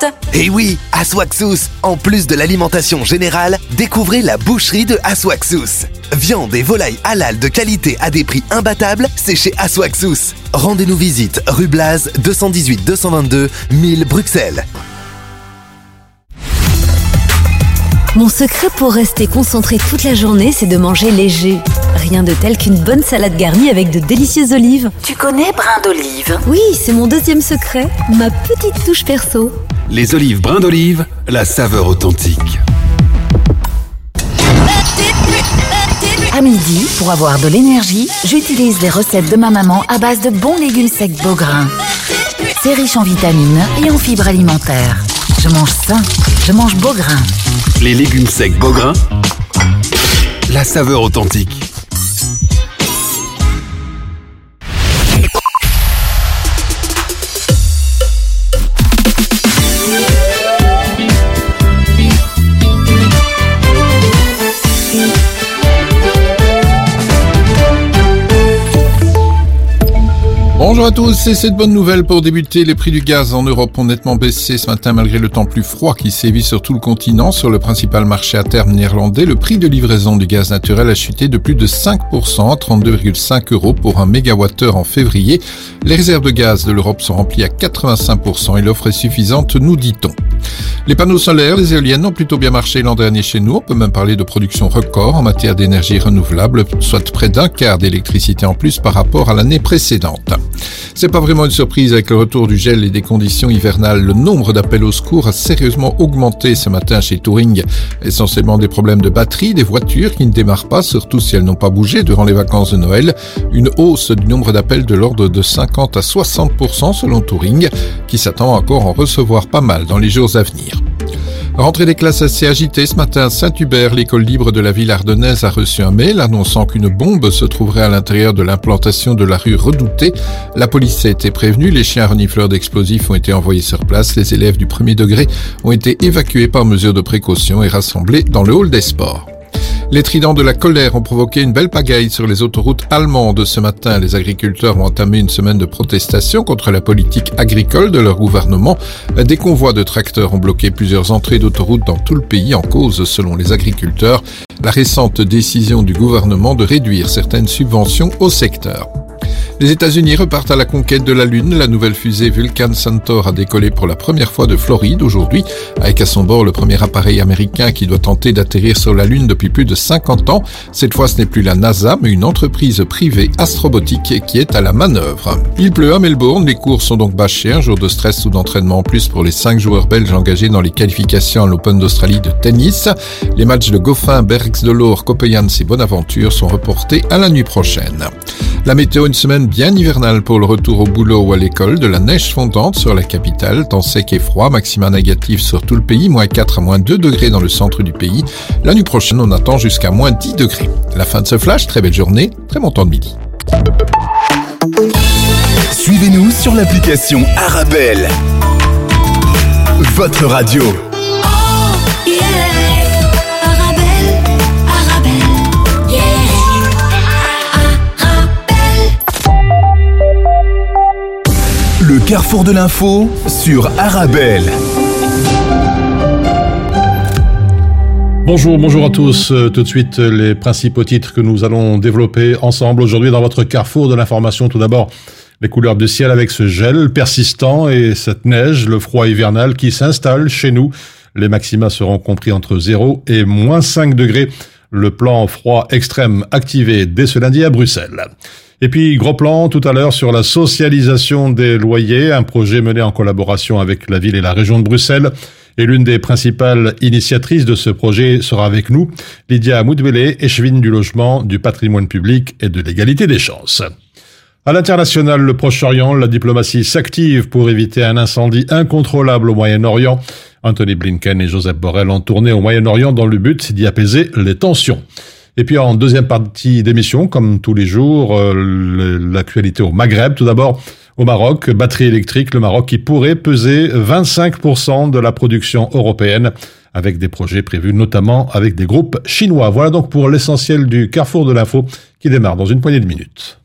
porte Et Eh oui, Aswaxous En plus de l'alimentation générale, découvrez la boucherie de Aswaxous. Viande et volaille halal de qualité à des prix imbattables, c'est chez Aswaxous. Rendez-nous visite rue Blaz 218 222 1000 Bruxelles. Mon secret pour rester concentré toute la journée, c'est de manger léger. Rien de tel qu'une bonne salade garnie avec de délicieuses olives. Tu connais brin d'olive? Oui, c'est mon deuxième secret, ma petite touche perso. Les olives brin d'olive, la saveur authentique. À midi, pour avoir de l'énergie, j'utilise les recettes de ma maman à base de bons légumes secs Beaugrain. C'est riche en vitamines et en fibres alimentaires. Je mange sain, je mange Beaugrain. Les légumes secs Beaugrain, la saveur authentique. Bonjour à tous, et cette bonne nouvelle pour débuter. Les prix du gaz en Europe ont nettement baissé ce matin malgré le temps plus froid qui sévit sur tout le continent. Sur le principal marché à terme néerlandais, le prix de livraison du gaz naturel a chuté de plus de 5%, 32,5 euros pour un mégawattheure en février. Les réserves de gaz de l'Europe sont remplies à 85% et l'offre est suffisante, nous dit-on. Les panneaux solaires, les éoliennes ont plutôt bien marché l'an dernier chez nous. On peut même parler de production record en matière d'énergie renouvelable, soit près d'un quart d'électricité en plus par rapport à l'année précédente. C'est pas vraiment une surprise avec le retour du gel et des conditions hivernales. Le nombre d'appels au secours a sérieusement augmenté ce matin chez Touring. Essentiellement des problèmes de batterie, des voitures qui ne démarrent pas, surtout si elles n'ont pas bougé durant les vacances de Noël. Une hausse du nombre d'appels de l'ordre de 50 à 60% selon Touring, qui s'attend encore à en recevoir pas mal dans les jours à. Rentrée des classes assez agitée ce matin Saint-Hubert, l'école libre de la ville ardennaise a reçu un mail annonçant qu'une bombe se trouverait à l'intérieur de l'implantation de la rue Redoutée. La police a été prévenue, les chiens renifleurs d'explosifs ont été envoyés sur place, les élèves du premier degré ont été évacués par mesure de précaution et rassemblés dans le hall des sports. Les tridents de la colère ont provoqué une belle pagaille sur les autoroutes allemandes ce matin. Les agriculteurs ont entamé une semaine de protestation contre la politique agricole de leur gouvernement. Des convois de tracteurs ont bloqué plusieurs entrées d'autoroutes dans tout le pays en cause, selon les agriculteurs, la récente décision du gouvernement de réduire certaines subventions au secteur. Les États-Unis repartent à la conquête de la Lune. La nouvelle fusée Vulcan Centaur a décollé pour la première fois de Floride aujourd'hui, avec à son bord le premier appareil américain qui doit tenter d'atterrir sur la Lune depuis plus de 50 ans. Cette fois, ce n'est plus la NASA, mais une entreprise privée astrobotique qui est à la manœuvre. Il pleut à Melbourne, les cours sont donc bâchés, un jour de stress ou d'entraînement en plus pour les cinq joueurs belges engagés dans les qualifications à l'Open d'Australie de tennis. Les matchs de Goffin, Bergs de Copayans et Bonaventure sont reportés à la nuit prochaine. La météo, semaine bien hivernale pour le retour au boulot ou à l'école, de la neige fondante sur la capitale, temps sec et froid, maxima négatif sur tout le pays, moins 4 à moins 2 degrés dans le centre du pays. La nuit prochaine, on attend jusqu'à moins 10 degrés. La fin de ce flash, très belle journée, très bon temps de midi. Suivez-nous sur l'application Arabelle. Votre radio. Le carrefour de l'info sur Arabelle. Bonjour, bonjour à tous. Euh, Tout de suite, les principaux titres que nous allons développer ensemble aujourd'hui dans votre carrefour de l'information. Tout d'abord, les couleurs du ciel avec ce gel persistant et cette neige, le froid hivernal qui s'installe chez nous. Les maxima seront compris entre 0 et moins 5 degrés. Le plan froid extrême activé dès ce lundi à Bruxelles. Et puis, gros plan tout à l'heure sur la socialisation des loyers, un projet mené en collaboration avec la ville et la région de Bruxelles. Et l'une des principales initiatrices de ce projet sera avec nous, Lydia Moudbele, échevine du logement, du patrimoine public et de l'égalité des chances. À l'international, le Proche-Orient, la diplomatie s'active pour éviter un incendie incontrôlable au Moyen-Orient. Anthony Blinken et Joseph Borrell ont tourné au Moyen-Orient dans le but d'y apaiser les tensions. Et puis en deuxième partie d'émission, comme tous les jours, euh, l'actualité au Maghreb. Tout d'abord, au Maroc, batterie électrique, le Maroc qui pourrait peser 25% de la production européenne avec des projets prévus notamment avec des groupes chinois. Voilà donc pour l'essentiel du carrefour de l'info qui démarre dans une poignée de minutes.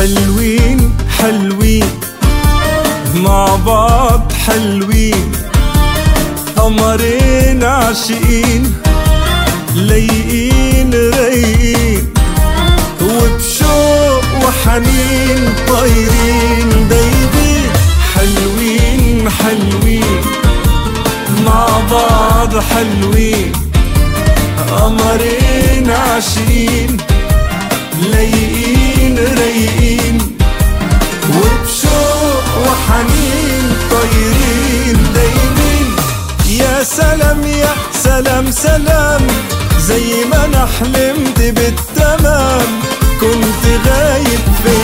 حلوين مع بعض حلوين. قمرين عاشقين لايقين رايقين. وبشوق وحنين طايرين. دايبين حلوين حلوين. مع بعض حلوين. قمرين عاشقين. سلام سلام. زي ما أنا حلمت بالتمام كنت غايب فين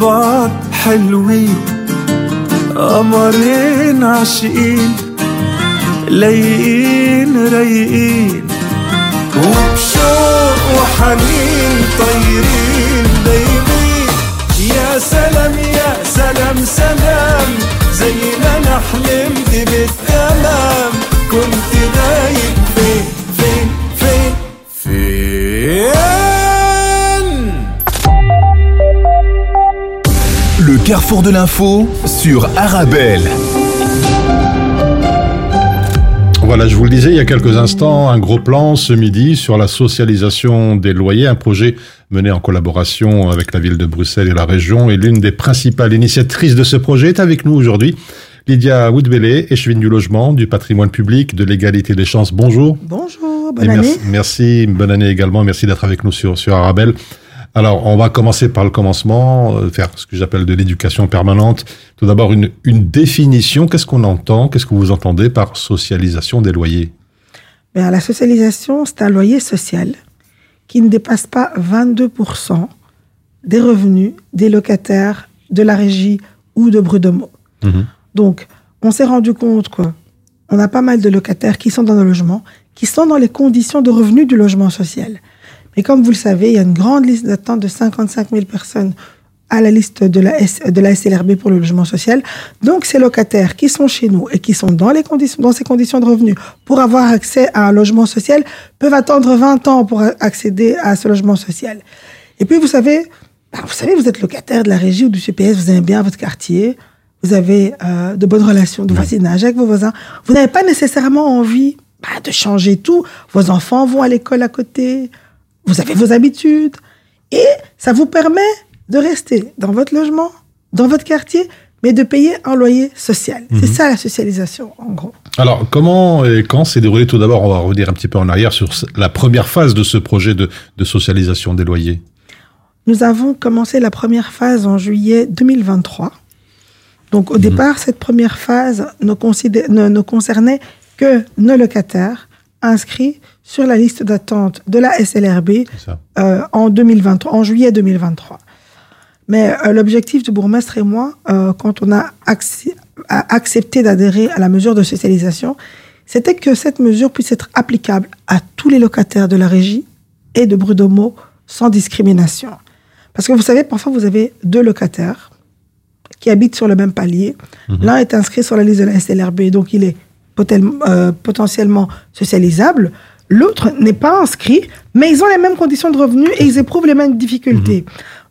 بعض حلوين قمرين عاشقين لايقين رايقين. وبشوق وحنين طايرين دايبين يا سلام يا سلام سلام. زي ما أنا حلمت بالتمام كنت غايب carrefour de l'info sur Arabelle. Voilà, je vous le disais il y a quelques instants, un gros plan ce midi sur la socialisation des loyers, un projet mené en collaboration avec la ville de Bruxelles et la région. Et l'une des principales initiatrices de ce projet est avec nous aujourd'hui. Lydia Woodbellé, échevine du logement, du patrimoine public, de l'égalité des chances. Bonjour. Bonjour, Et bonne année. merci, merci, bonne année également. Merci d'être avec nous sur, sur Arabelle. Alors, on va commencer par le commencement, euh, faire ce que j'appelle de l'éducation permanente. Tout d'abord, une, une définition. Qu'est-ce qu'on entend? Qu'est-ce que vous entendez par socialisation des loyers? Ben, la socialisation, c'est un loyer social qui ne dépasse pas 22% des revenus des locataires de la régie ou de Brudemo. Mhm. Donc, on s'est rendu compte qu'on a pas mal de locataires qui sont dans nos logements, qui sont dans les conditions de revenus du logement social. Mais comme vous le savez, il y a une grande liste d'attente de 55 000 personnes à la liste de la, S- de la SLRB pour le logement social. Donc, ces locataires qui sont chez nous et qui sont dans, les conditions, dans ces conditions de revenus pour avoir accès à un logement social peuvent attendre 20 ans pour accéder à ce logement social. Et puis, vous savez, ben, vous savez, vous êtes locataire de la régie ou du CPS, vous aimez bien votre quartier, vous avez euh, de bonnes relations de voisinage avec vos voisins. Vous n'avez pas nécessairement envie bah, de changer tout. Vos enfants vont à l'école à côté, vous avez vos habitudes, et ça vous permet de rester dans votre logement, dans votre quartier, mais de payer un loyer social. C'est ça la socialisation, en gros. Alors, comment et quand s'est déroulé tout d'abord? On va revenir un petit peu en arrière sur la première phase de ce projet de, de socialisation des loyers. Nous avons commencé la première phase en juillet 2023. Donc, au départ, cette première phase ne, considé- ne- ne concernait que nos locataires inscrits sur la liste d'attente de la SLRB euh, en 2023, en juillet 2023. Mais euh, l'objectif du bourgmestre et moi, euh, quand on a, accepté d'adhérer à la mesure de socialisation, c'était que cette mesure puisse être applicable à tous les locataires de la régie et de Brudomo sans discrimination. Parce que vous savez, parfois vous avez deux locataires qui habitent sur le même palier. L'un est inscrit sur la liste de la SLRB, donc il est euh, potentiellement socialisable. L'autre n'est pas inscrit, mais ils ont les mêmes conditions de revenus et ils éprouvent les mêmes difficultés.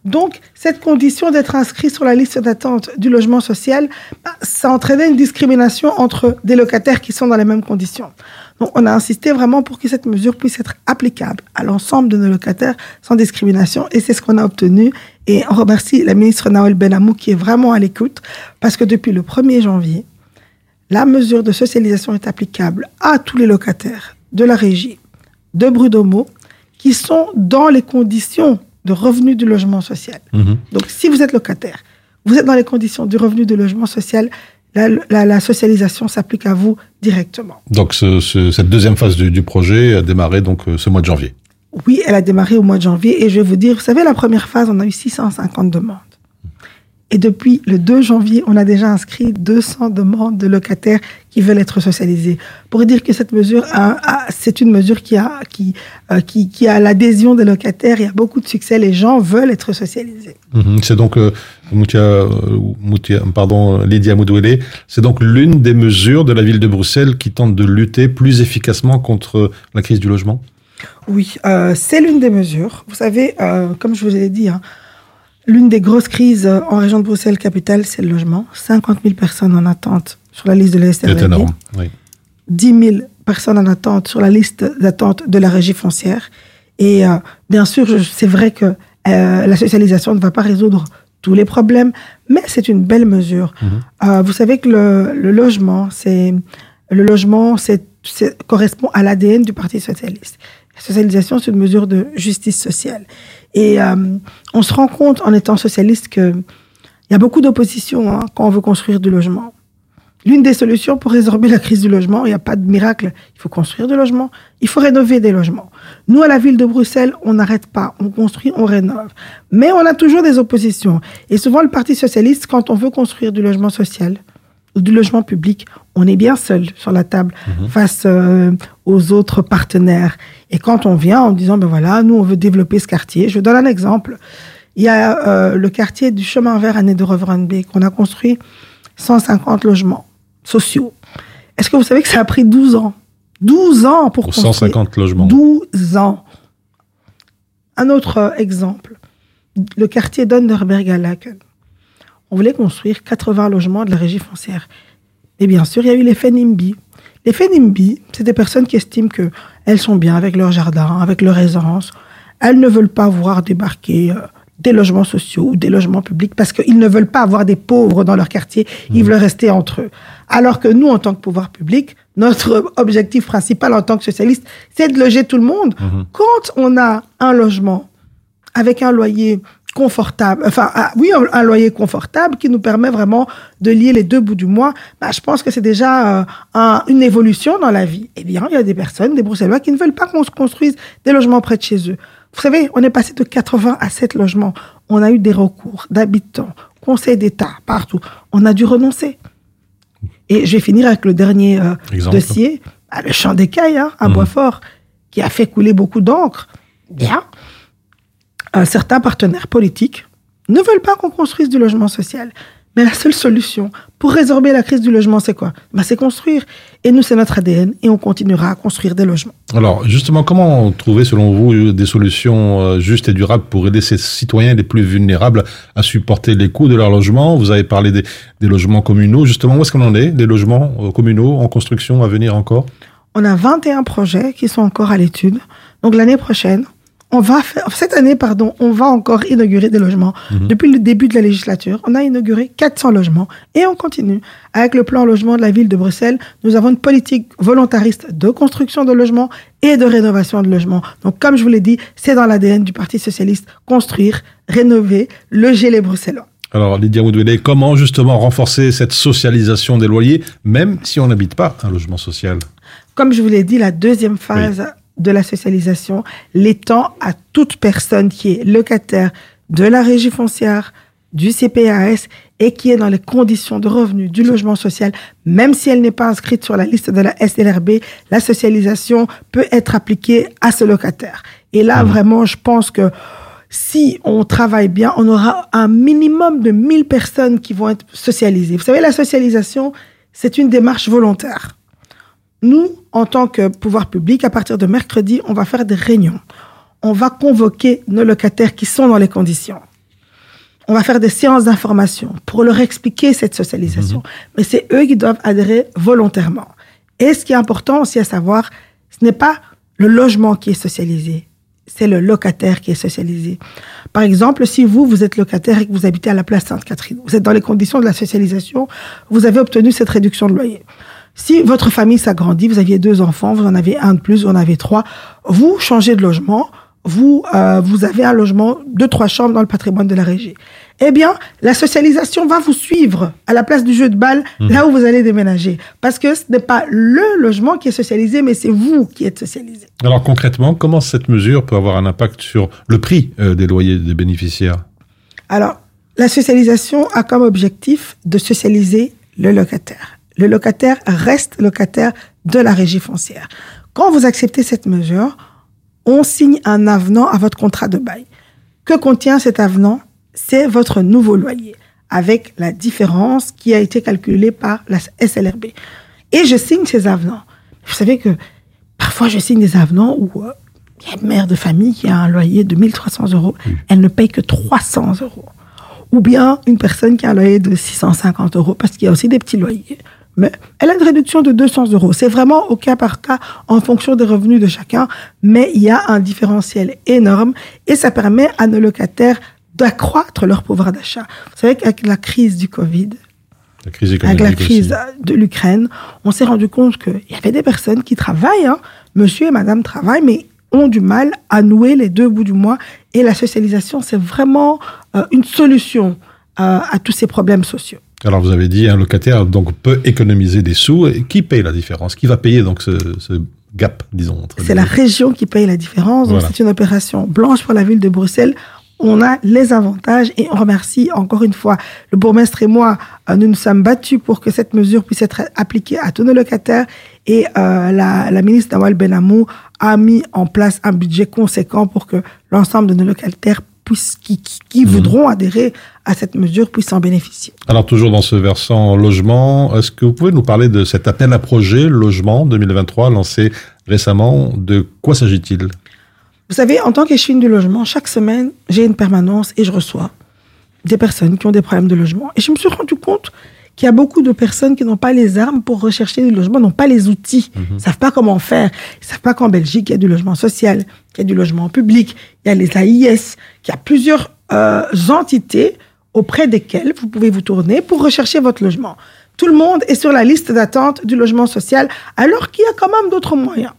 Donc, cette condition d'être inscrit sur la liste d'attente du logement social, bah, ça entraînait une discrimination entre des locataires qui sont dans les mêmes conditions. Donc, on a insisté vraiment pour que cette mesure puisse être applicable à l'ensemble de nos locataires sans discrimination et c'est ce qu'on a obtenu. Et on remercie la ministre Naël Benamou qui est vraiment à l'écoute parce que depuis le 1er janvier, la mesure de socialisation est applicable à tous les locataires de la régie de Brudomo qui sont dans les conditions de revenu du logement social. Mhm. Donc, si vous êtes locataire, vous êtes dans les conditions du revenu du logement social, la, la- la socialisation s'applique à vous directement. Donc ce- ce- cette deuxième phase du, du projet a démarré donc euh, ce mois de janvier. Oui, elle a démarré au mois de janvier et je vais vous dire, vous savez, la première phase, on a eu 650 demandes. Et depuis le 2 janvier, on a déjà inscrit 200 demandes de locataires qui veulent être socialisés. Pour dire que cette mesure, c'est une mesure qui a, qui, euh, qui, qui a l'adhésion des locataires, il y a beaucoup de succès, les gens veulent être socialisés. Mhm. C'est donc euh, Moutia, euh, Moutia- pardon, Lydia Moudouélé, c'est donc l'une des mesures de la ville de Bruxelles qui tente de lutter plus efficacement contre la crise du logement? Oui, euh, c'est l'une des mesures. Vous savez, euh, comme je vous l'ai dit, hein, l'une des grosses crises euh, en région de Bruxelles-Capitale, c'est le logement. 50 000 personnes en attente sur la liste de la C'est SRLB. énorme. Oui. 10 000 personnes en attente sur la liste d'attente de la régie foncière. Et euh, bien sûr, c'est vrai que euh, la socialisation ne va pas résoudre tous les problèmes, mais c'est une belle mesure. Euh, vous savez que le, le logement, c'est le logement, c'est c'est- correspond à l'ADN du Parti socialiste. La socialisation, c'est une mesure de justice sociale. Et euh, on se rend compte en étant socialiste que il y a beaucoup d'opposition hein, quand on veut construire du logement. L'une des solutions pour résorber la crise du logement, il n'y a pas de miracle. Il faut construire des logements, il faut rénover des logements. Nous, à la ville de Bruxelles, on n'arrête pas, on construit, on rénove. Mais on a toujours des oppositions. Et souvent, le Parti socialiste, quand on veut construire du logement social ou du logement public, on est bien seul sur la table face euh, aux autres partenaires. Et quand on vient en disant, ben voilà, nous, on veut développer ce quartier. Je vous donne un exemple. Il y a euh, le quartier du chemin vert à Nederovrenbeek. On a construit 150 logements sociaux. Est-ce que vous savez que ça a pris 12 ans? 12 ans pour, Pour construire 150 logements. 12 ans. Un autre euh, exemple, le quartier d'Underberg à Laken. On voulait construire 80 logements de la régie foncière. Et bien sûr, il y a eu l'effet NIMBY. L'effet NIMBY, c'est des personnes qui estiment que elles sont bien avec leur jardin, avec leur aisance. Elles ne veulent pas voir débarquer euh, des logements sociaux ou des logements publics parce qu'ils ne veulent pas avoir des pauvres dans leur quartier. Ils veulent rester entre eux. Alors que nous, en tant que pouvoir public, notre objectif principal en tant que socialiste, c'est de loger tout le monde. Quand on a un logement avec un loyer confortable, enfin, ah, oui, un, un loyer confortable qui nous permet vraiment de lier les deux bouts du mois, bah, je pense que c'est déjà euh, un- une évolution dans la vie. Eh bien, il y a des personnes, des Bruxellois, qui ne veulent pas qu'on se construise des logements près de chez eux. Vous savez, on est passé de 80 à 7 logements. On a eu des recours d'habitants, conseil d'État, partout. On a dû renoncer. Et je vais finir avec le dernier euh, dossier, bah, le champ d'écailles hein, à Boisfort, qui a fait couler beaucoup d'encre. Bien. Euh, certains partenaires politiques ne veulent pas qu'on construise du logement social. Mais la seule solution pour résorber la crise du logement, c'est quoi? Bah, C'est construire. Et nous, c'est notre ADN et on continuera à construire des logements. Alors justement, comment trouver selon vous des solutions euh, justes et durables pour aider ces citoyens les plus vulnérables à supporter les coûts de leur logement? Vous avez parlé des, des logements communaux. Justement, où est-ce qu'on en est Des logements euh, communaux en construction à venir encore? On a 21 projets qui sont encore à l'étude. Donc l'année prochaine, on va faire, cette année, pardon, on va encore inaugurer des logements. Depuis le début de la législature, on a inauguré 400 logements et on continue. Avec le plan logement de la ville de Bruxelles, nous avons une politique volontariste de construction de logements et de rénovation de logements. Donc, comme je vous l'ai dit, c'est dans l'ADN du Parti socialiste, construire, rénover, loger les Bruxellois. Alors Lydia Woodwellet, comment justement renforcer cette socialisation des loyers, même si on n'habite pas un logement social? Comme je vous l'ai dit, la deuxième phase de la socialisation, l'étend à toute personne qui est locataire de la régie foncière, du CPAS et qui est dans les conditions de revenus du logement social, même si elle n'est pas inscrite sur la liste de la SLRB, la socialisation peut être appliquée à ce locataire. Et là, vraiment, je pense que si on travaille bien, on aura un minimum de 1000 personnes qui vont être socialisées. Vous savez, la socialisation, c'est une démarche volontaire. Nous, en tant que pouvoir public, à partir de mercredi, on va faire des réunions. On va convoquer nos locataires qui sont dans les conditions. On va faire des séances d'information pour leur expliquer cette socialisation. Mais c'est eux qui doivent adhérer volontairement. Et ce qui est important aussi à savoir, ce n'est pas le logement qui est socialisé, c'est le locataire qui est socialisé. Par exemple, si vous, vous êtes locataire et que vous habitez à la place Sainte-Catherine, vous êtes dans les conditions de la socialisation, vous avez obtenu cette réduction de loyer. Si votre famille s'agrandit, vous aviez deux enfants, vous en avez un de plus, vous en avez trois, vous changez de logement, vous, euh, vous avez un logement de trois chambres dans le patrimoine de la régie. Eh bien, la socialisation va vous suivre à la place du jeu de balle, là où vous allez déménager. Parce que ce n'est pas le logement qui est socialisé, mais c'est vous qui êtes socialisé. Alors concrètement, comment cette mesure peut avoir un impact sur le prix euh, des loyers des bénéficiaires? Alors, la socialisation a comme objectif de socialiser le locataire. Le locataire reste locataire de la régie foncière. Quand vous acceptez cette mesure, on signe un avenant à votre contrat de bail. Que contient cet avenant? C'est votre nouveau loyer, avec la différence qui a été calculée par la SLRB. Et je signe ces avenants. Vous savez que parfois je signe des avenants où euh, il y a une mère de famille qui a un loyer de 1300 euros, elle ne paye que 300 euros. Ou bien une personne qui a un loyer de 650 euros, parce qu'il y a aussi des petits loyers. Mais elle a une réduction de 200 euros. C'est vraiment au cas par cas en fonction des revenus de chacun, mais il y a un différentiel énorme et ça permet à nos locataires d'accroître leur pouvoir d'achat. Vous savez qu'avec la crise du Covid, La crise avec la crise aussi. de l'Ukraine, on s'est rendu compte qu'il y avait des personnes qui travaillent, hein, monsieur et madame travaillent, mais ont du mal à nouer les deux bouts du mois. Et la socialisation, c'est vraiment euh, une solution euh, à tous ces problèmes sociaux. Alors vous avez dit un locataire donc peut économiser des sous. Et qui paye la différence? Qui va payer donc ce, ce gap, disons C'est la région qui paye la différence. Voilà. c'est une opération blanche pour la ville de Bruxelles. On a les avantages et on remercie encore une fois le bourgmestre et moi. euh, nous nous sommes battus pour que cette mesure puisse être appliquée à tous nos locataires. Et euh, la, la ministre Nawal Benamou a mis en place un budget conséquent pour que l'ensemble de nos locataires puissent, qui, qui, qui Mhm. voudront adhérer à cette mesure puissent en bénéficier. Alors toujours dans ce versant logement, est-ce que vous pouvez nous parler de cet appel à projet logement 2023 lancé récemment? De quoi s'agit-il? Vous savez, en tant qu'échevine du logement, chaque semaine, j'ai une permanence et je reçois des personnes qui ont des problèmes de logement. Et je me suis rendu compte qu'il y a beaucoup de personnes qui n'ont pas les armes pour rechercher du logement, n'ont pas les outils, Mhm. ne savent pas comment faire. Ils savent pas qu'en Belgique, il y a du logement social, qu'il y a du logement public, il y a les AIS, qu'il y a plusieurs euh, entités auprès desquelles vous pouvez vous tourner pour rechercher votre logement. Tout le monde est sur la liste d'attente du logement social, alors qu'il y a quand même d'autres moyens.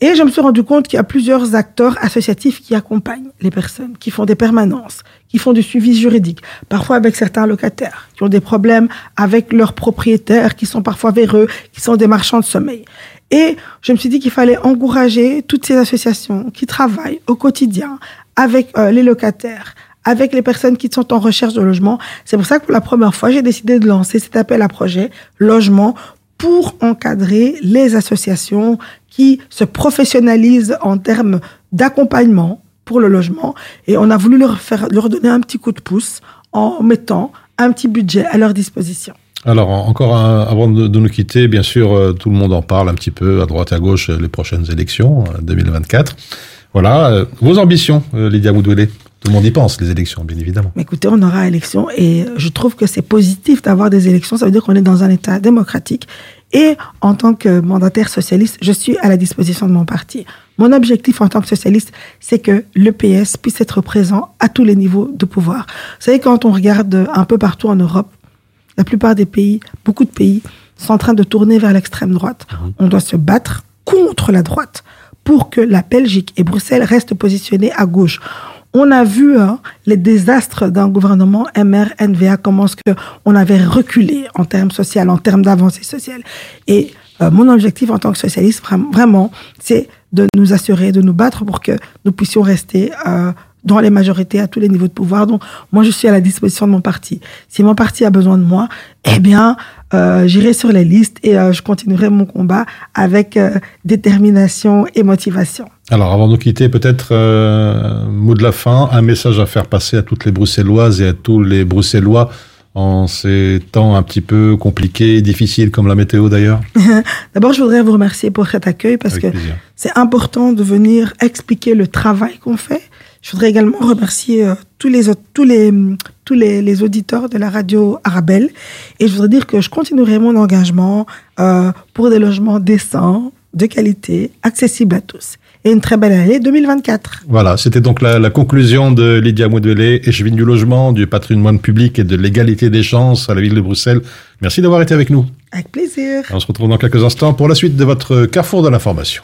Et je me suis rendu compte qu'il y a plusieurs acteurs associatifs qui accompagnent les personnes, qui font des permanences, qui font du suivi juridique, parfois avec certains locataires, qui ont des problèmes avec leurs propriétaires, qui sont parfois véreux, qui sont des marchands de sommeil. Et je me suis dit qu'il fallait encourager toutes ces associations qui travaillent au quotidien avec euh, les locataires, avec les personnes qui sont en recherche de logement. C'est pour ça que pour la première fois, j'ai décidé de lancer cet appel à projet logement pour encadrer les associations qui se professionnalisent en termes d'accompagnement pour le logement. Et on a voulu leur, faire, leur donner un petit coup de pouce en mettant un petit budget à leur disposition. Alors en- encore avant de, nous quitter, bien sûr, euh, tout le monde en parle un petit peu à droite et à gauche euh, les prochaines élections euh, 2024. Voilà, euh, vos ambitions, Lydia Woodwellet. Tout le monde y pense, les élections, bien évidemment. Mais écoutez, on aura élection et je trouve que c'est positif d'avoir des élections. Ça veut dire qu'on est dans un État démocratique. Et en tant que mandataire socialiste, je suis à la disposition de mon parti. Mon objectif en tant que socialiste, c'est que le PS puisse être présent à tous les niveaux de pouvoir. Vous savez, quand on regarde un peu partout en Europe, la plupart des pays, beaucoup de pays, sont en train de tourner vers l'extrême droite. On doit se battre contre la droite pour que la Belgique et Bruxelles restent positionnés à gauche. On a vu hein, les désastres d'un gouvernement MR-NVA, comment est-ce qu'on avait reculé en termes sociaux, en termes d'avancée sociale. Et euh, mon objectif en tant que socialiste, vra- vraiment, c'est de nous assurer, de nous battre pour que nous puissions rester euh, dans les majorités à tous les niveaux de pouvoir. Donc, moi, je suis à la disposition de mon parti. Si mon parti a besoin de moi, eh bien, euh, j'irai sur les listes et euh, je continuerai mon combat avec euh, détermination et motivation. Alors, avant de nous quitter, peut-être euh, mot de la fin, un message à faire passer à toutes les Bruxelloises et à tous les Bruxellois en ces temps un petit peu compliqués, difficiles, comme la météo d'ailleurs. D'abord, je voudrais vous remercier pour cet accueil parce Avec que c'est important de venir expliquer le travail qu'on fait. Je voudrais également remercier euh, tous les tous les tous les, les auditeurs de la radio Arabelle et je voudrais dire que je continuerai mon engagement euh, pour des logements décents, de qualité, accessibles à tous et une très belle année 2024. Voilà, c'était donc la, la conclusion de Lydia Moudvelé, échevine du logement, du patrimoine public et de l'égalité des chances à la ville de Bruxelles. Merci d'avoir été avec nous. Avec plaisir. On se retrouve dans quelques instants pour la suite de votre carrefour de l'information.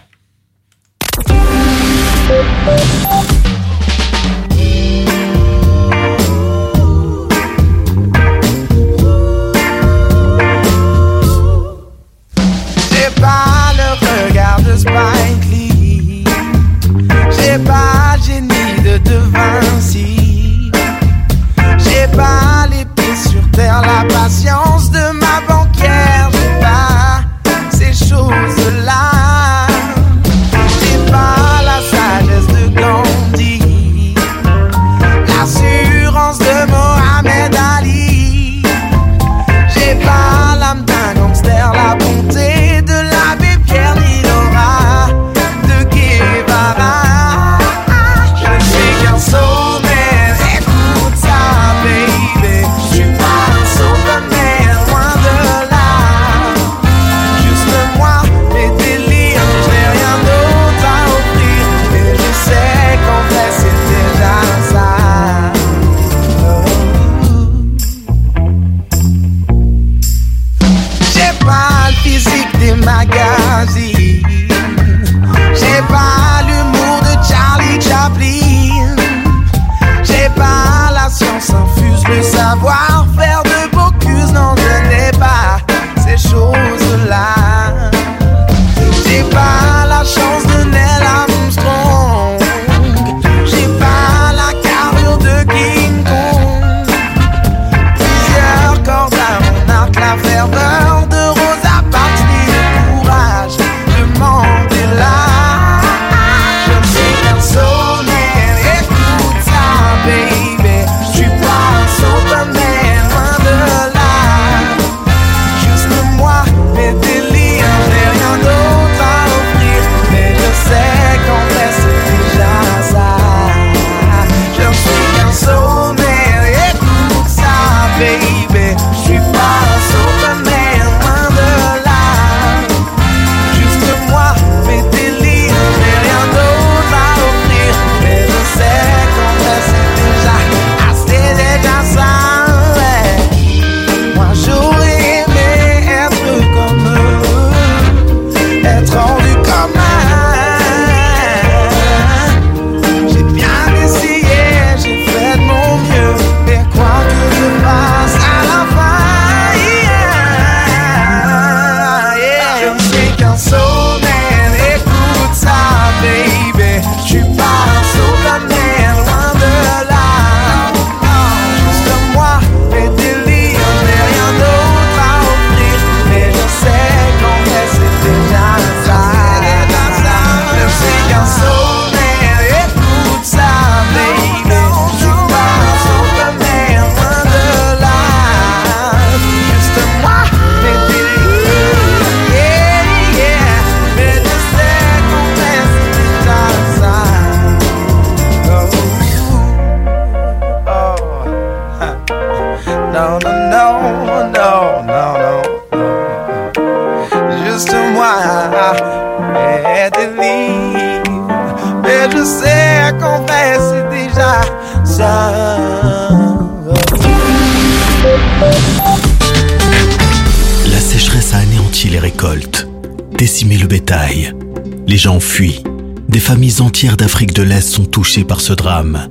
Gens fuient. Des familles entières d'Afrique de l'Est sont touchées par ce drame.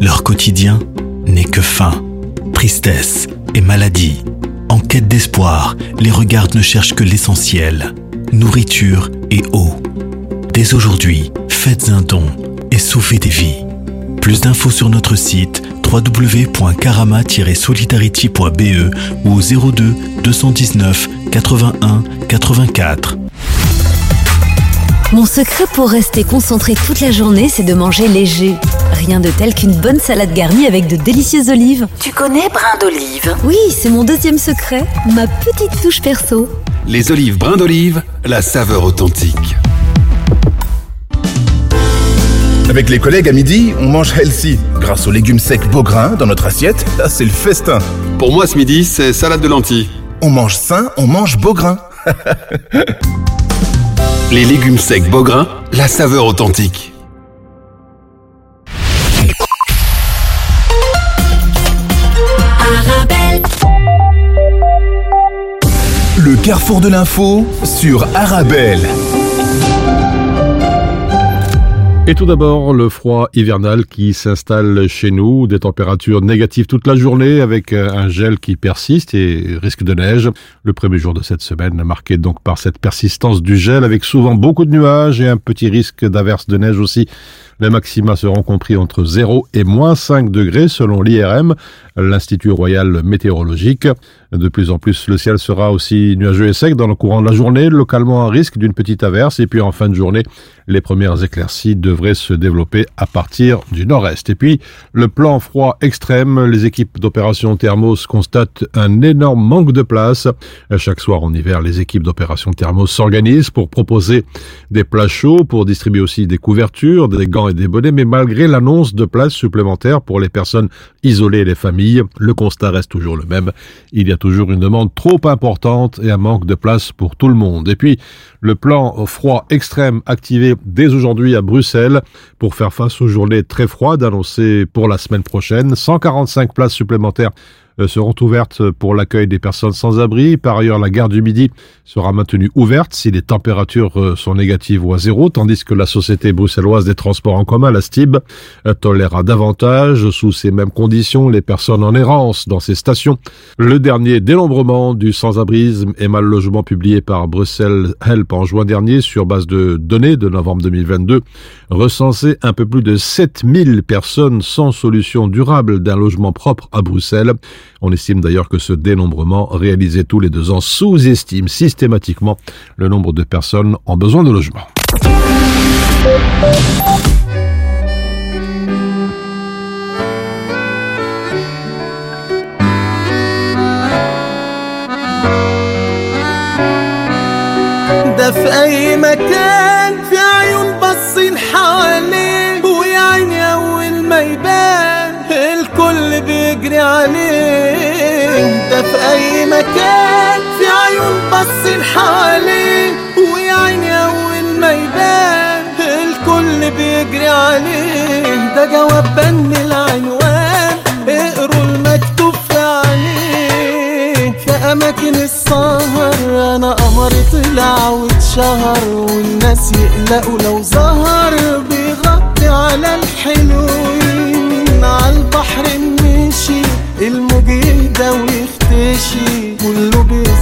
Leur quotidien n'est que faim, tristesse et maladie. En quête d'espoir, les regards ne cherchent que l'essentiel, nourriture et eau. Dès aujourd'hui, faites un don et sauvez des vies. Plus d'infos sur notre site www.karama-solidarity.be ou au 02 219 81 84. Mon secret pour rester concentré toute la journée, c'est de manger léger. Rien de tel qu'une bonne salade garnie avec de délicieuses olives. Tu connais brin d'olive Oui, c'est mon deuxième secret, ma petite touche perso. Les olives brin d'olive, la saveur authentique. Avec les collègues à midi, on mange healthy. Grâce aux légumes secs Beaugrain dans notre assiette, là c'est le festin. Pour moi ce midi, c'est salade de lentilles. On mange sain, on mange Beaugrain. Les légumes secs Beaugrain, la saveur authentique. Le carrefour de l'info sur Arabelle. Et tout d'abord, le froid hivernal qui s'installe chez nous, des températures négatives toute la journée avec euh, un gel qui persiste et risque de neige. Le premier jour de cette semaine marqué donc par cette persistance du gel avec souvent beaucoup de nuages et un petit risque d'averse de neige aussi. Les maxima seront compris entre 0 et moins 5 degrés selon l'IRM, l'Institut Royal Météorologique. De plus en plus, le ciel sera aussi nuageux et sec dans le courant de la journée, localement un risque d'une petite averse. Et puis en fin de journée, les premières éclaircies devraient se développer à partir du nord-est. Et puis, le plan froid extrême, les équipes d'opération Thermos constatent un énorme manque de place. Chaque soir en hiver, les équipes d'opération Thermos s'organisent pour proposer des plats chauds, pour distribuer aussi des couvertures, des gants et des bonnets. Mais malgré l'annonce de places supplémentaires pour les personnes isolées et les familles, le constat reste toujours le même. Il y a toujours une demande trop importante et un manque de place pour tout le monde. Et puis, le plan froid extrême activé dès aujourd'hui à Bruxelles pour faire face aux journées très froides annoncées pour la semaine prochaine. 145 places supplémentaires seront ouvertes pour l'accueil des personnes sans abri. Par ailleurs, la gare du Midi sera maintenue ouverte si les températures euh, sont négatives ou à zéro, tandis que la Société bruxelloise des transports en commun, la STIB, euh, tolérera davantage, sous ces mêmes conditions, les personnes en errance dans ces stations. Le dernier dénombrement du sans-abrisme et mal logement publié par Bruxelles Help en juin dernier sur base de données de novembre 2022 recensait un peu plus de 7000 personnes sans solution durable d'un logement propre à Bruxelles. On estime d'ailleurs que ce dénombrement réalisé tous les deux ans sous-estime systématiquement le nombre de personnes en besoin de logement. ده في اي مكان في عيون باصين حواليه ويا عيني اول ما يبان الكل بيجري عليه أي مكان في عيون باصين حواليه ويا عيني أول ما يبان الكل بيجري عليه. ده جواب بن العنوان اقروا المكتوب في عليه في أماكن السهر أنا قمر طلع واتشهر والناس يقلقوا لو ظهر بيغطي على الحلوين. على البحر مشي الموج يهدى ويختشي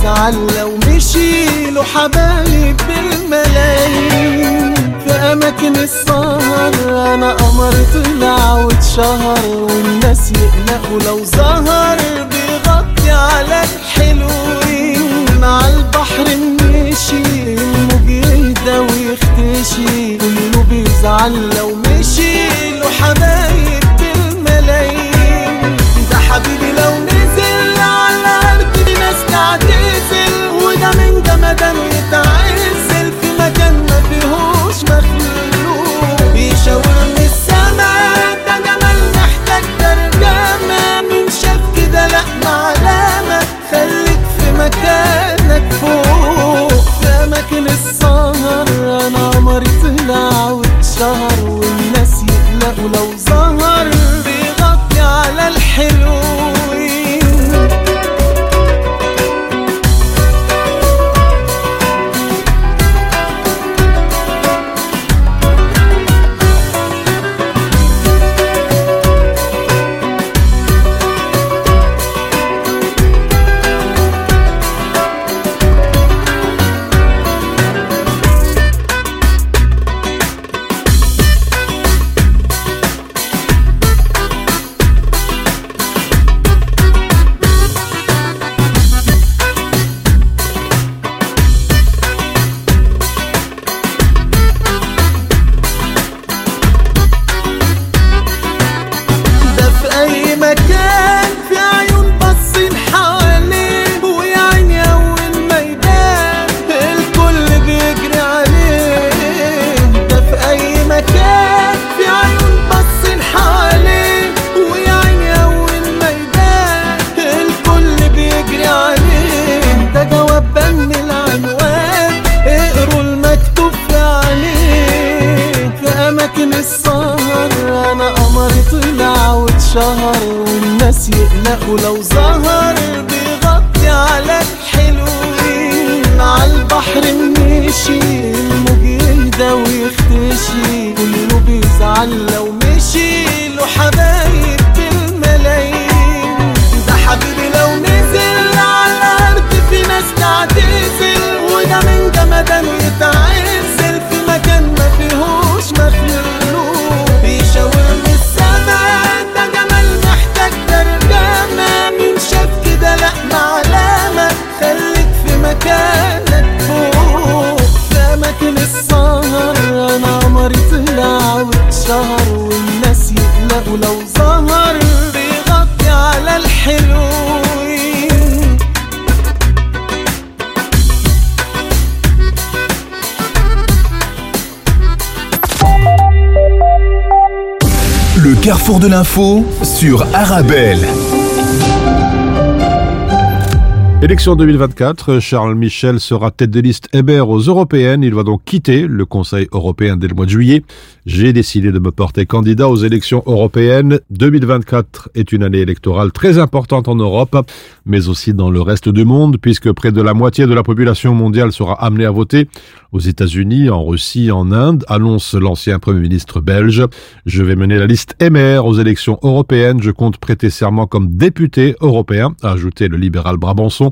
كله بيزعل لو مشي له حبايب بالملايين. في أماكن السهر أنا قمر طلع واتشهر والناس يقلقوا لو ظهر بيغطي على الحلوين. على البحر مشي الموج يهدى ويختشي كله بيزعل لو مشي له حبايب بالملايين. ده حبيبي لو pull carrefour de l'info sur Arabelle. Élection 2024, Charles Michel sera tête de liste Hébert aux européennes. Il va donc quitter le Conseil européen dès le mois de juillet. J'ai décidé de me porter candidat aux élections européennes. 2024 est une année électorale très importante en Europe, mais aussi dans le reste du monde, puisque près de la moitié de la population mondiale sera amenée à voter. Aux États-Unis, en Russie, en Inde, annonce l'ancien Premier ministre belge. Je vais mener la liste MR aux élections européennes. Je compte prêter serment comme député européen, a ajouté le libéral Brabançon.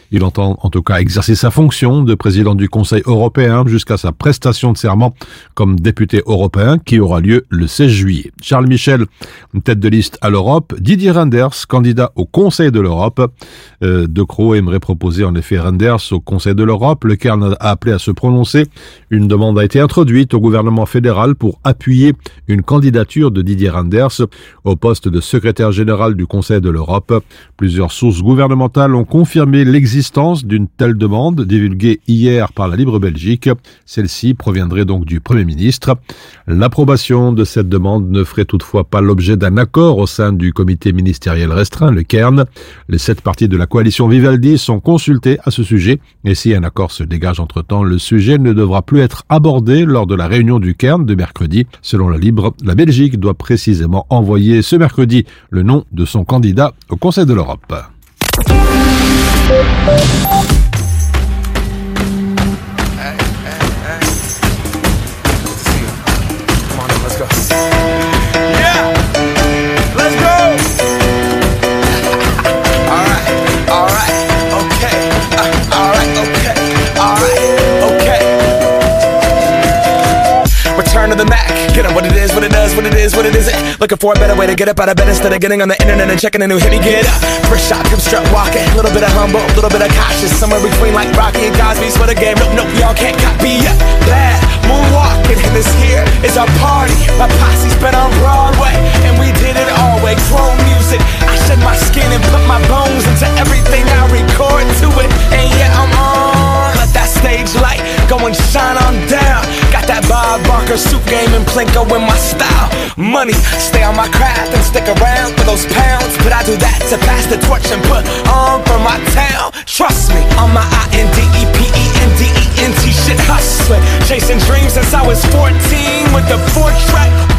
Il entend en tout cas exercer sa fonction de président du Conseil européen jusqu'à sa prestation de serment comme député européen qui aura lieu le 16 juillet. Charles Michel, tête de liste à l'Europe. Didier Renders, candidat au Conseil de l'Europe. Euh, de Croo aimerait proposer en effet Renders au Conseil de l'Europe. Le Cairn a appelé à se prononcer. Une demande a été introduite au gouvernement fédéral pour appuyer une candidature de Didier Renders au poste de secrétaire général du Conseil de l'Europe. Plusieurs sources gouvernementales ont confirmé l'existence d'une telle demande divulguée hier par la Libre Belgique. Celle-ci proviendrait donc du Premier ministre. L'approbation de cette demande ne ferait toutefois pas l'objet d'un accord au sein du comité ministériel restreint, le Cairn. Les sept partis de la coalition Vivaldi sont consultés à ce sujet et si un accord se dégage entre-temps, le sujet ne devra plus être abordé lors de la réunion du Cairn de mercredi. Selon la Libre, la Belgique doit précisément envoyer ce mercredi le nom de son candidat au Conseil de l'Europe. Thank you. Is, what it isn't. Looking for a better way to get up out of bed instead of getting on the internet and checking a new hit. Me get up. First shot, come strut walking. A little bit of humble, a little bit of cautious. Somewhere between like Rocky and Cosby's for the game. Nope, nope, y'all can't copy up. Bad moonwalking, and this here is our party. My posse's been on Broadway, and we did it all way. Chrome music. I shed my skin and put my bones into everything I record to it. And yeah, I'm on. Stage light go and shine on down. Got that Bob Barker suit game and Plinko in my style. Money, stay on my craft and stick around for those pounds. But I do that to pass the torch and put on for my town. Trust me, on my I N D E P E N D E N T shit hustling. Chasing dreams since I was 14 with the four track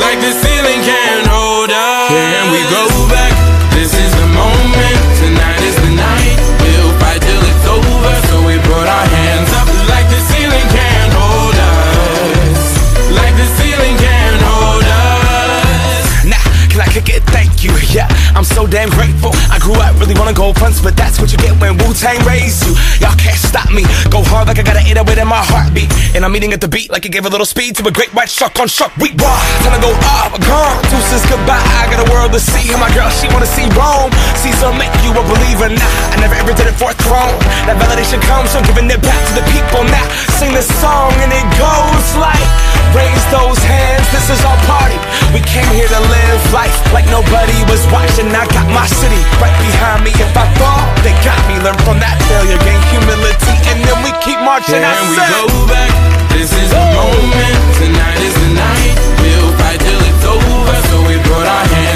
Like the ceiling can't hold us. Here we go back. So damn grateful. I grew up really wanna go fronts, but that's what you get when Wu Tang raised you. Y'all can't stop me. Go hard like I gotta an 808 in my heartbeat. And I'm eating at the beat like it gave a little speed to a great white shark on shark. We raw. Time to go goodbye. I got a world to see. And my girl, she wanna see Rome. Caesar make you a believer. Nah, I never ever did it for a throne. That validation comes from giving it back to the people. Now sing this song and it goes like. Raise those hands, this is our party. We came here to live life like nobody was watching. I got my city right behind me. If I fall, they got me. Learn from that failure, gain humility, and then we keep marching. I Can we go back? This is the moment. Tonight is the night. We'll fight till over. So we brought our hands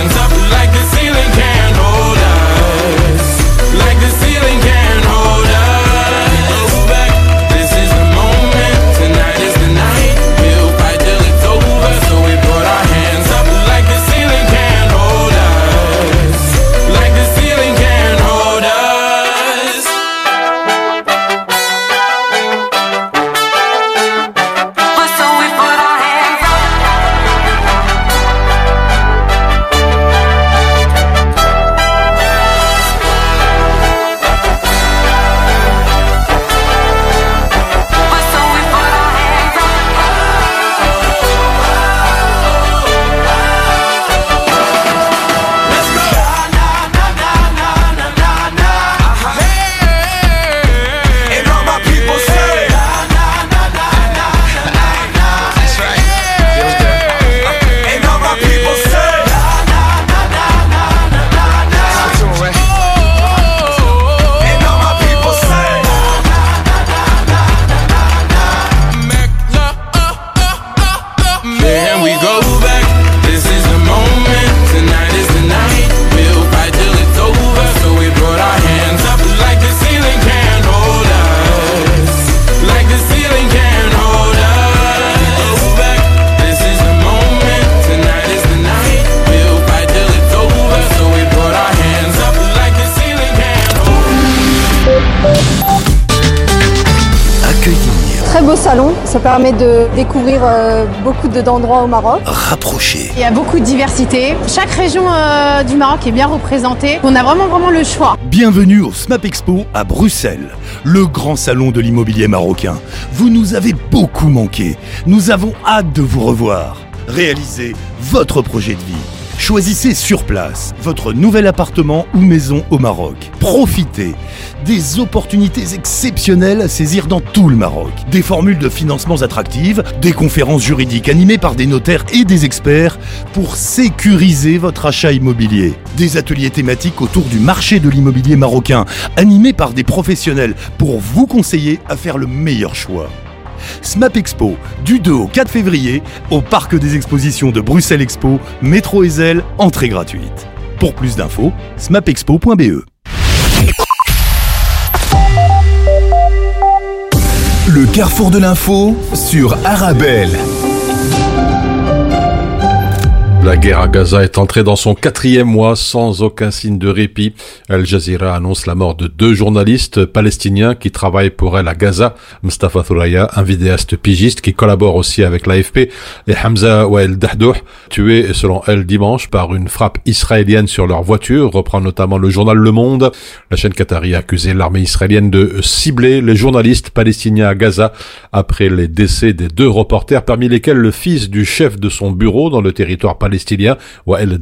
ça permet de découvrir euh, beaucoup de- d'endroits au Maroc. rapprocher, Il y a beaucoup de diversité. Chaque région euh, du Maroc est bien représentée. On a vraiment vraiment le choix. Bienvenue au SMAP Expo à Bruxelles, le grand salon de l'immobilier marocain. Vous nous avez beaucoup manqué. Nous avons hâte de vous revoir. Réalisez votre projet de vie. Choisissez sur place votre nouvel appartement ou maison au Maroc. Profitez des opportunités exceptionnelles à saisir dans tout le Maroc. Des formules de financements attractives, des conférences juridiques animées par des notaires et des experts pour sécuriser votre achat immobilier. Des ateliers thématiques autour du marché de l'immobilier marocain, animés par des professionnels pour vous conseiller à faire le meilleur choix. SMAP Expo, du 2 au 4 février, au Parc des Expositions de Bruxelles Expo, métro Ezel, entrée gratuite. Pour plus d'infos, smapexpo.be. Le carrefour de l'info sur Arabelle. La guerre à Gaza est entrée dans son quatrième mois sans aucun signe de répit. Al Jazeera annonce la mort de deux journalistes palestiniens qui travaillent pour elle à Gaza. Mustafa Thuraya, un vidéaste pigiste qui collabore aussi avec l'AFP, et Hamza Wael Dahdouh, tués selon elle dimanche par une frappe israélienne sur leur voiture, reprend notamment le journal Le Monde. La chaîne Qatari a accusé l'armée israélienne de cibler les journalistes palestiniens à Gaza après les décès des deux reporters, parmi lesquels le fils du chef de son bureau dans le territoire palestinien, Wael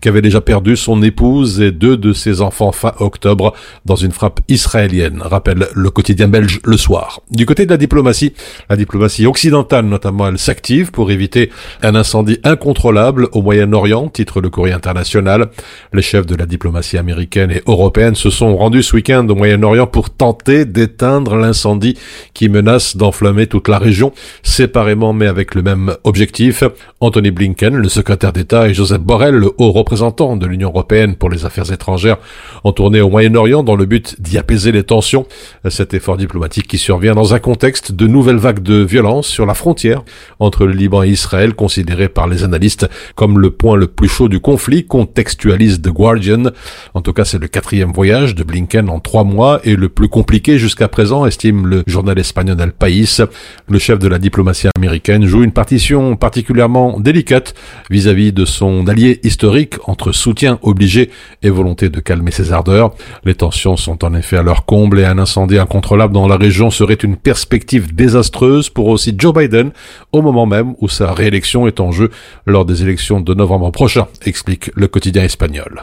qui avait déjà perdu son épouse et deux de ses enfants fin octobre dans une frappe israélienne, rappelle le quotidien belge Le Soir. Du côté de la diplomatie, la diplomatie occidentale notamment, elle s'active pour éviter un incendie incontrôlable au Moyen-Orient, titre le courrier international. Les chefs de la diplomatie américaine et européenne se sont rendus ce week-end au Moyen-Orient pour tenter d'éteindre l'incendie qui menace d'enflammer toute la région, séparément mais avec le même objectif. Anthony Blinken, le secrétaire d'État, et Joseph Borrell, le haut représentant de l'Union européenne pour les affaires étrangères, ont tourné au Moyen-Orient dans le but d'y apaiser les tensions. Cet effort diplomatique qui survient dans un contexte de nouvelles vagues de violence sur la frontière entre le Liban et Israël, considéré par les analystes comme le point le plus chaud du conflit, contextualise The Guardian. En tout cas, c'est le quatrième voyage de Blinken en trois mois et le plus compliqué jusqu'à présent, estime le journal espagnol El País. Le chef de la diplomatie américaine joue une partition particulièrement délicate vis-à-vis de son allié historique entre soutien obligé et volonté de calmer ses ardeurs. Les tensions sont en effet à leur comble et un incendie incontrôlable dans la région serait une perspective désastreuse pour aussi Joe Biden au moment même où sa réélection est en jeu lors des élections de novembre prochain, explique le quotidien espagnol.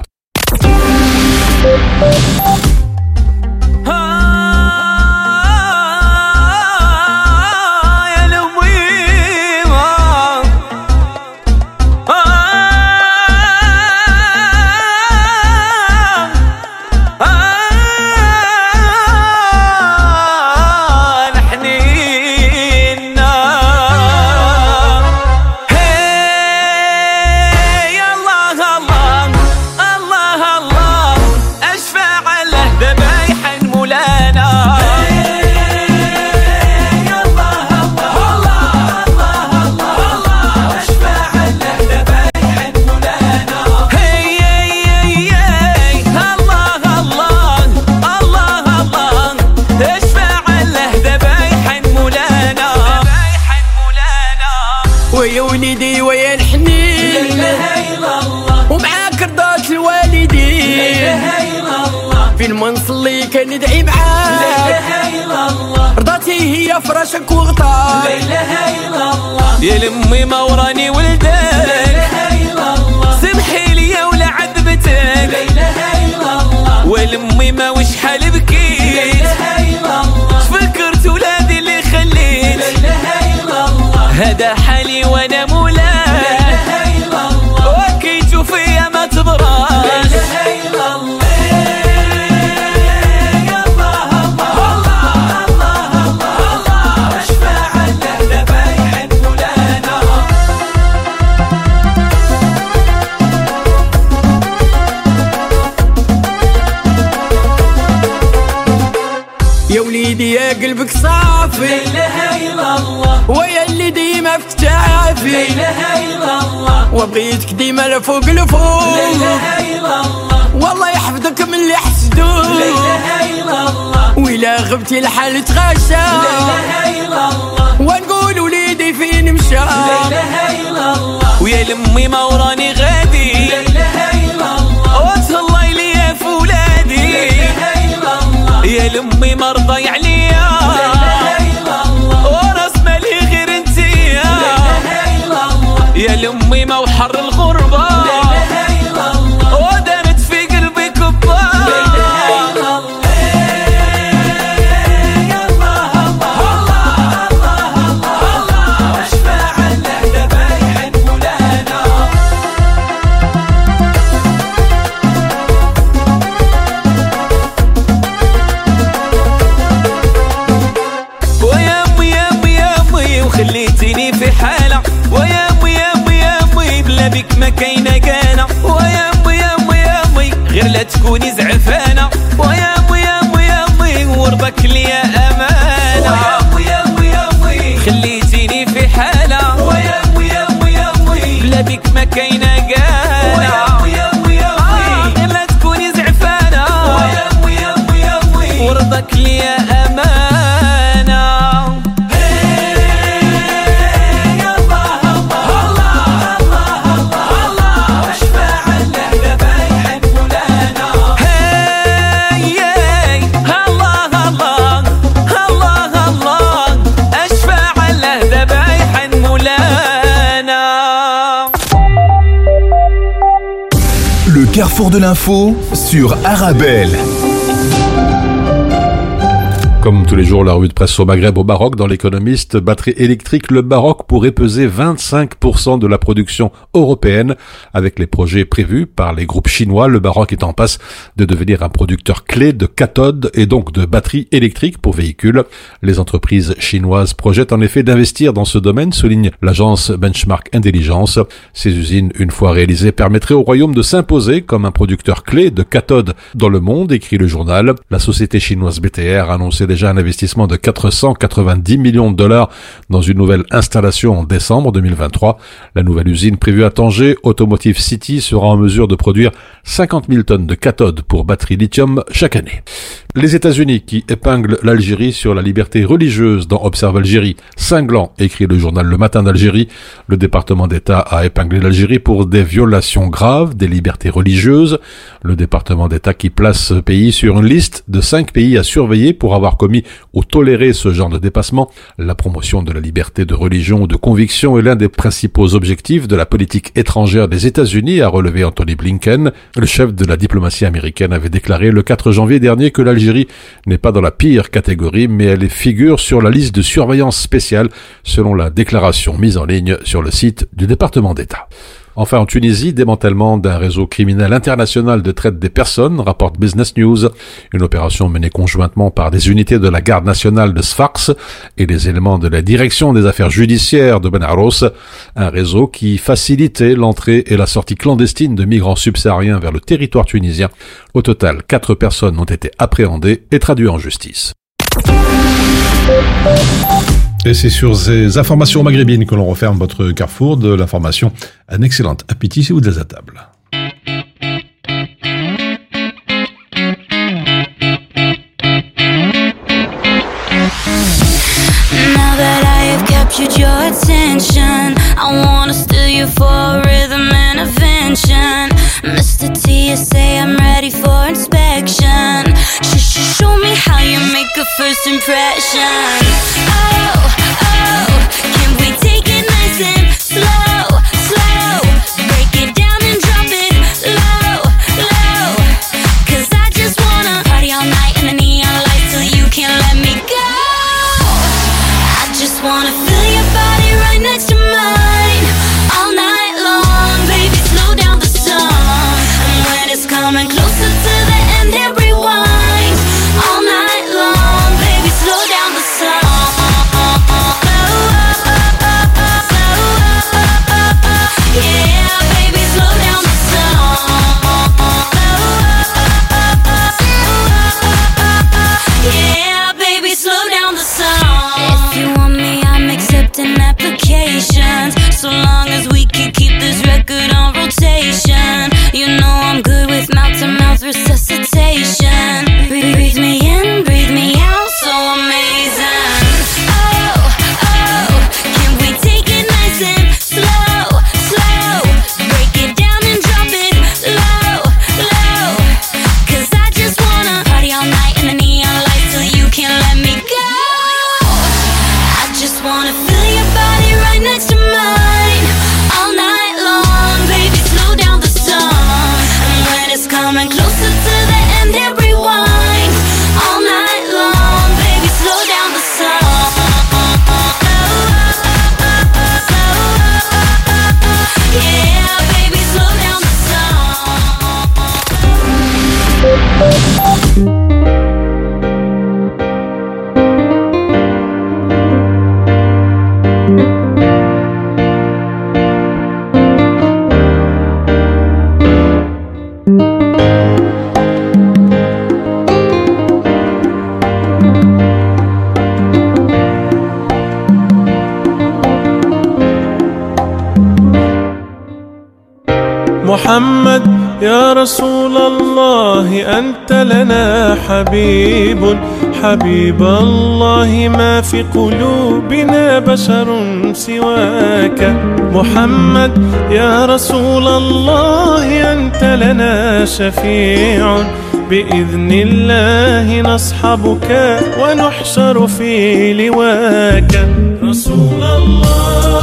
heder الله وبغيتك ديما لفوق لفوق لا إله إلا الله. والله يحفظك من اللي حسدوك لا إله إلا الله. وإلا غبتي الحال تغشى. لا إله إلا الله. ونقول وليدي فين مشى؟ لا إله إلا الله. ويا لمي ما وراني غادي. لا إله إلا الله. وتهلاي ليا في ولادي لا إله إلا الله. يا لمي مرضى عليا لا يا لمي ما وحر الغربة. De l'info sur Arabelle. Comme tous les jours, la revue de presse au Maghreb au Maroc, dans l'économiste, batterie électrique, le Maroc pourrait peser 25% de la production européenne. Avec les projets prévus par les groupes chinois, le Maroc est en passe de devenir un producteur clé de cathodes et donc de batteries électriques pour véhicules. Les entreprises chinoises projettent en effet d'investir dans ce domaine, souligne l'agence Benchmark Intelligence. Ces usines, une fois réalisées, permettraient au royaume de s'imposer comme un producteur clé de cathodes dans le monde, écrit le journal. La société chinoise BTR a annoncé déjà un investissement de 490 millions de dollars dans une nouvelle installation en décembre 2023. La nouvelle usine prévue à Tanger, Automotive City, sera en mesure de produire 50 000 tonnes de cathodes pour batteries lithium chaque année. Les États-Unis qui épinglent l'Algérie sur la liberté religieuse dans Observe Algérie. Cinglant, écrit le journal Le Matin d'Algérie. Le département d'État a épinglé l'Algérie pour des violations graves des libertés religieuses. Le département d'État qui place ce pays sur une liste de cinq pays à surveiller pour avoir commis ou toléré ce genre de dépassement. La promotion de la liberté de religion de conviction est l'un des principaux objectifs de la politique étrangère des États-Unis, a relevé Anthony Blinken. Le chef de la diplomatie américaine avait déclaré le 4 janvier dernier que l'Algérie n'est pas dans la pire catégorie, mais elle figure sur la liste de surveillance spéciale, selon la déclaration mise en ligne sur le site du département d'État. Enfin, en Tunisie, démantèlement d'un réseau criminel international de traite des personnes, rapporte Business News. Une opération menée conjointement par des unités de la garde nationale de Sfax et des éléments de la direction des affaires judiciaires de Benaros. Un réseau qui facilitait l'entrée et la sortie clandestine de migrants subsahariens vers le territoire tunisien. Au total, quatre personnes ont été appréhendées et traduites en justice. Et c'est sur ces informations maghrébines que l'on referme votre carrefour de l'information. Un excellent appétit si vous êtes à table. attention. I wanna steal you for rhythm and invention. Mr. TSA, I'm ready for inspection. Sh -sh Show me how you make a first impression. Oh, oh, can we take it nice and slow? محمد يا رسول الله أنت لنا حبيب. حبيب الله ما في قلوبنا بشر سواك. محمد يا رسول الله أنت لنا شفيع. بإذن الله نصحبك ونحشر في لواك. رسول الله.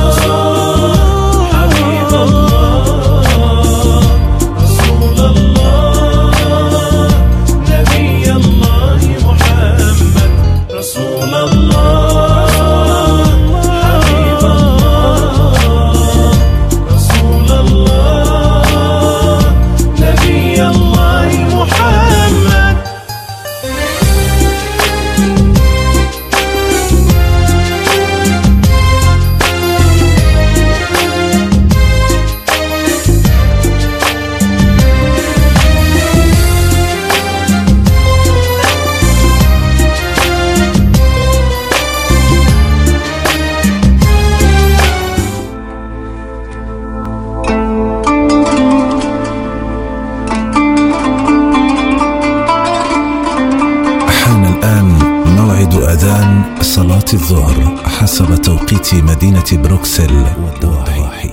مدينة بروكسل والضواحي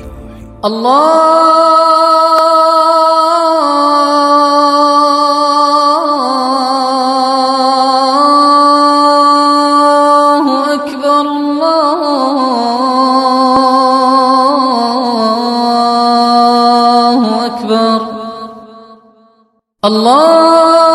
الله أكبر الله أكبر الله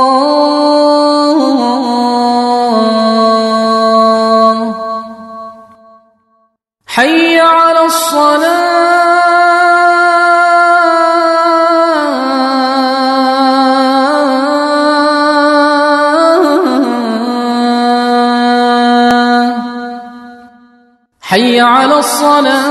الصلاة.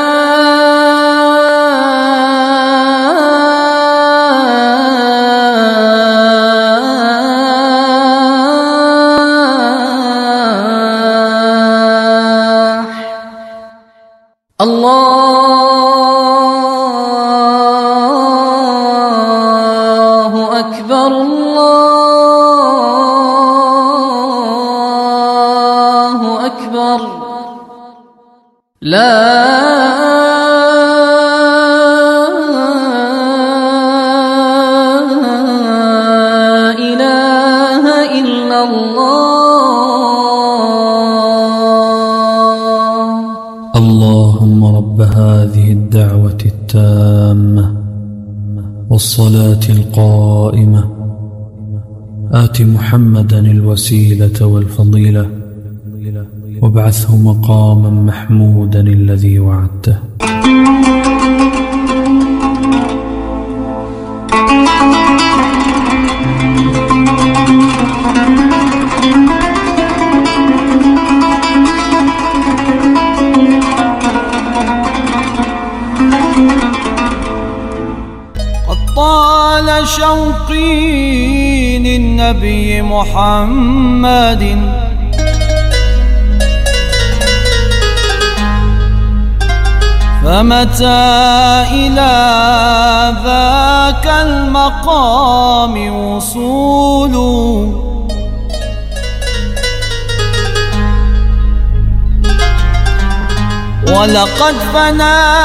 محمدا الوسيلة والفضيلة وابعثه مقاما محمودا الذي وعدته. محمد. فمتى إلى ذاك المقام وصول؟ ولقد فنى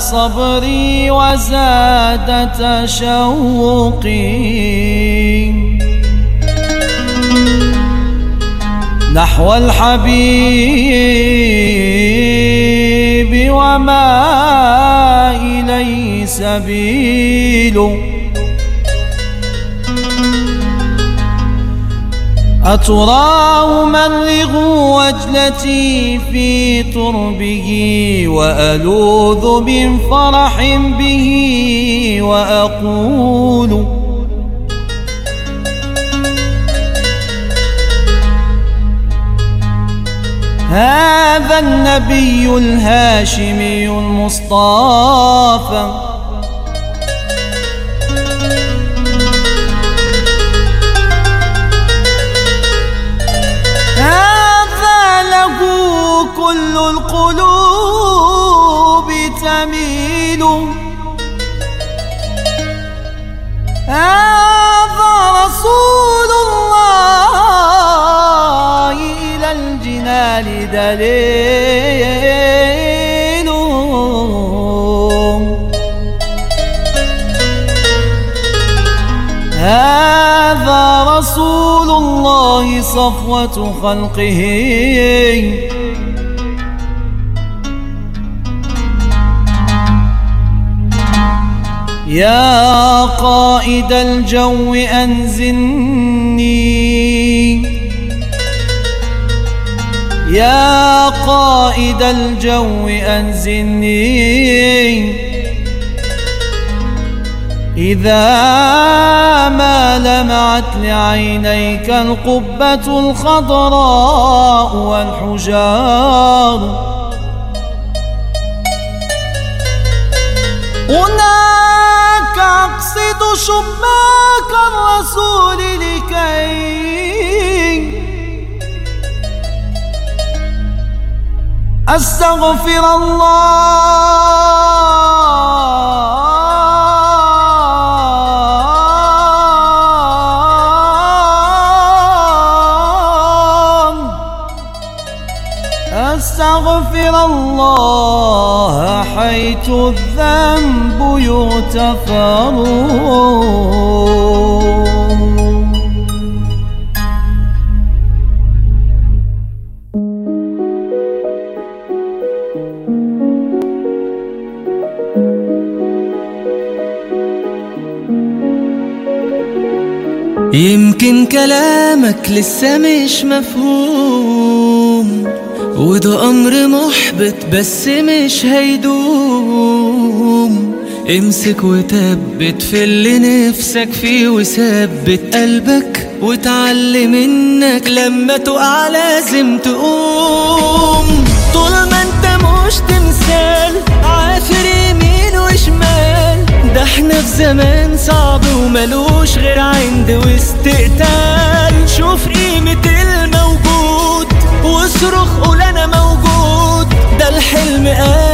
صبري وزاد تشوقي. نحو الحبيب وما إليه سبيل. أتراه مرغ وجلتي في تربه وألوذ من فرح به وأقول هذا النبي الهاشمي المصطفى كل القلوب تميل. هذا رسول الله إلى الجنان دليل. هذا رسول الله صفوة خلقه. يا قائد الجو أنزلني. يا قائد الجو أنزلني. إذا ما لمعت لعينيك القبة الخضراء والحجار أقصد شباك الرسول لكي أستغفر الله أستغفر الله حيث الذنب يغتفر يمكن كلامك لسه مش مفهوم وده أمر محبط بس مش هيدوم. امسك وثبت في اللي نفسك فيه وثبت. قلبك وتعلم انك لما تقع لازم تقوم. طول ما انت مش تمثال عافر يمين وشمال. ده إحنا في زمان صعب وملوش غير عند واستقتال شوف قيمة الموجود واصرخ قول أنا موجود. ده الحلم قادر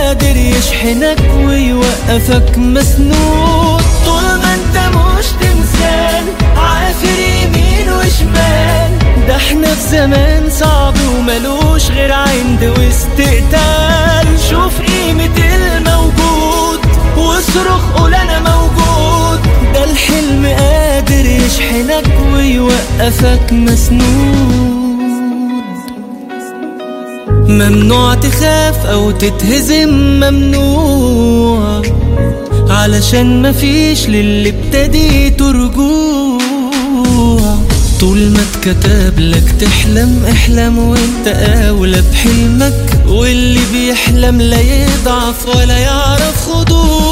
يشحنك ويوقفك مسنود. طول ما انت مش تمثال عافر يمين وشمال. ده إحنا في زمان صعب وملوش غير عند واستقتال شوف قيمة الموجود واصرخ قول أنا موجود. ده الحلم قادر يشحنك ويوقفك مسنود. ممنوع تخاف أو تتهزم ممنوع. علشان مفيش للي ابتديته رجوع طول ما اتكتب لك تحلم احلم وانت أولى بحلمك. واللي بيحلم لا يضعف ولا يعرف خضوع.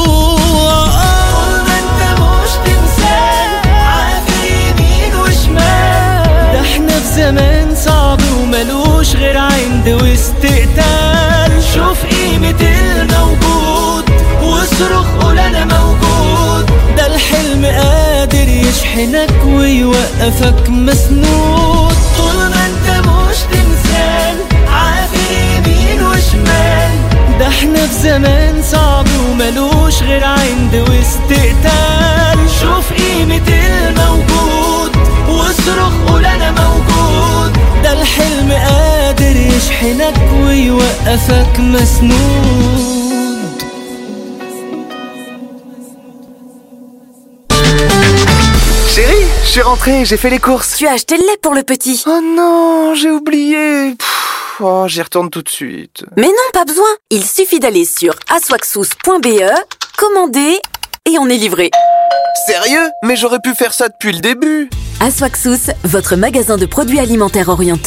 ده إحنا في زمان صعب وملوش غير عند واستقتال. شوف قيمة الموجود واصرخ قول أنا موجود. ده الحلم قادر يشحنك ويوقفك مسنود. طول ما أنت مش تمثال عافر يمين وشمال. ده إحنا في زمان صعب وملوش غير عند واستقتال. شوف قيمة الموجود واصرخ قول أنا موجود. ده الحلم قادر يشحنك ويوقفك مسنود Chérie, je suis rentré, j'ai fait les courses. Tu as acheté le lait pour le petit Oh non, j'ai oublié. Pff, oh, j'y retourne tout de suite. Mais non, pas besoin Il suffit d'aller sur aswaxous.be, commander et on est livré. Sérieux Mais j'aurais pu faire ça depuis le début. Aswaxous, votre magasin de produits alimentaires orientaux.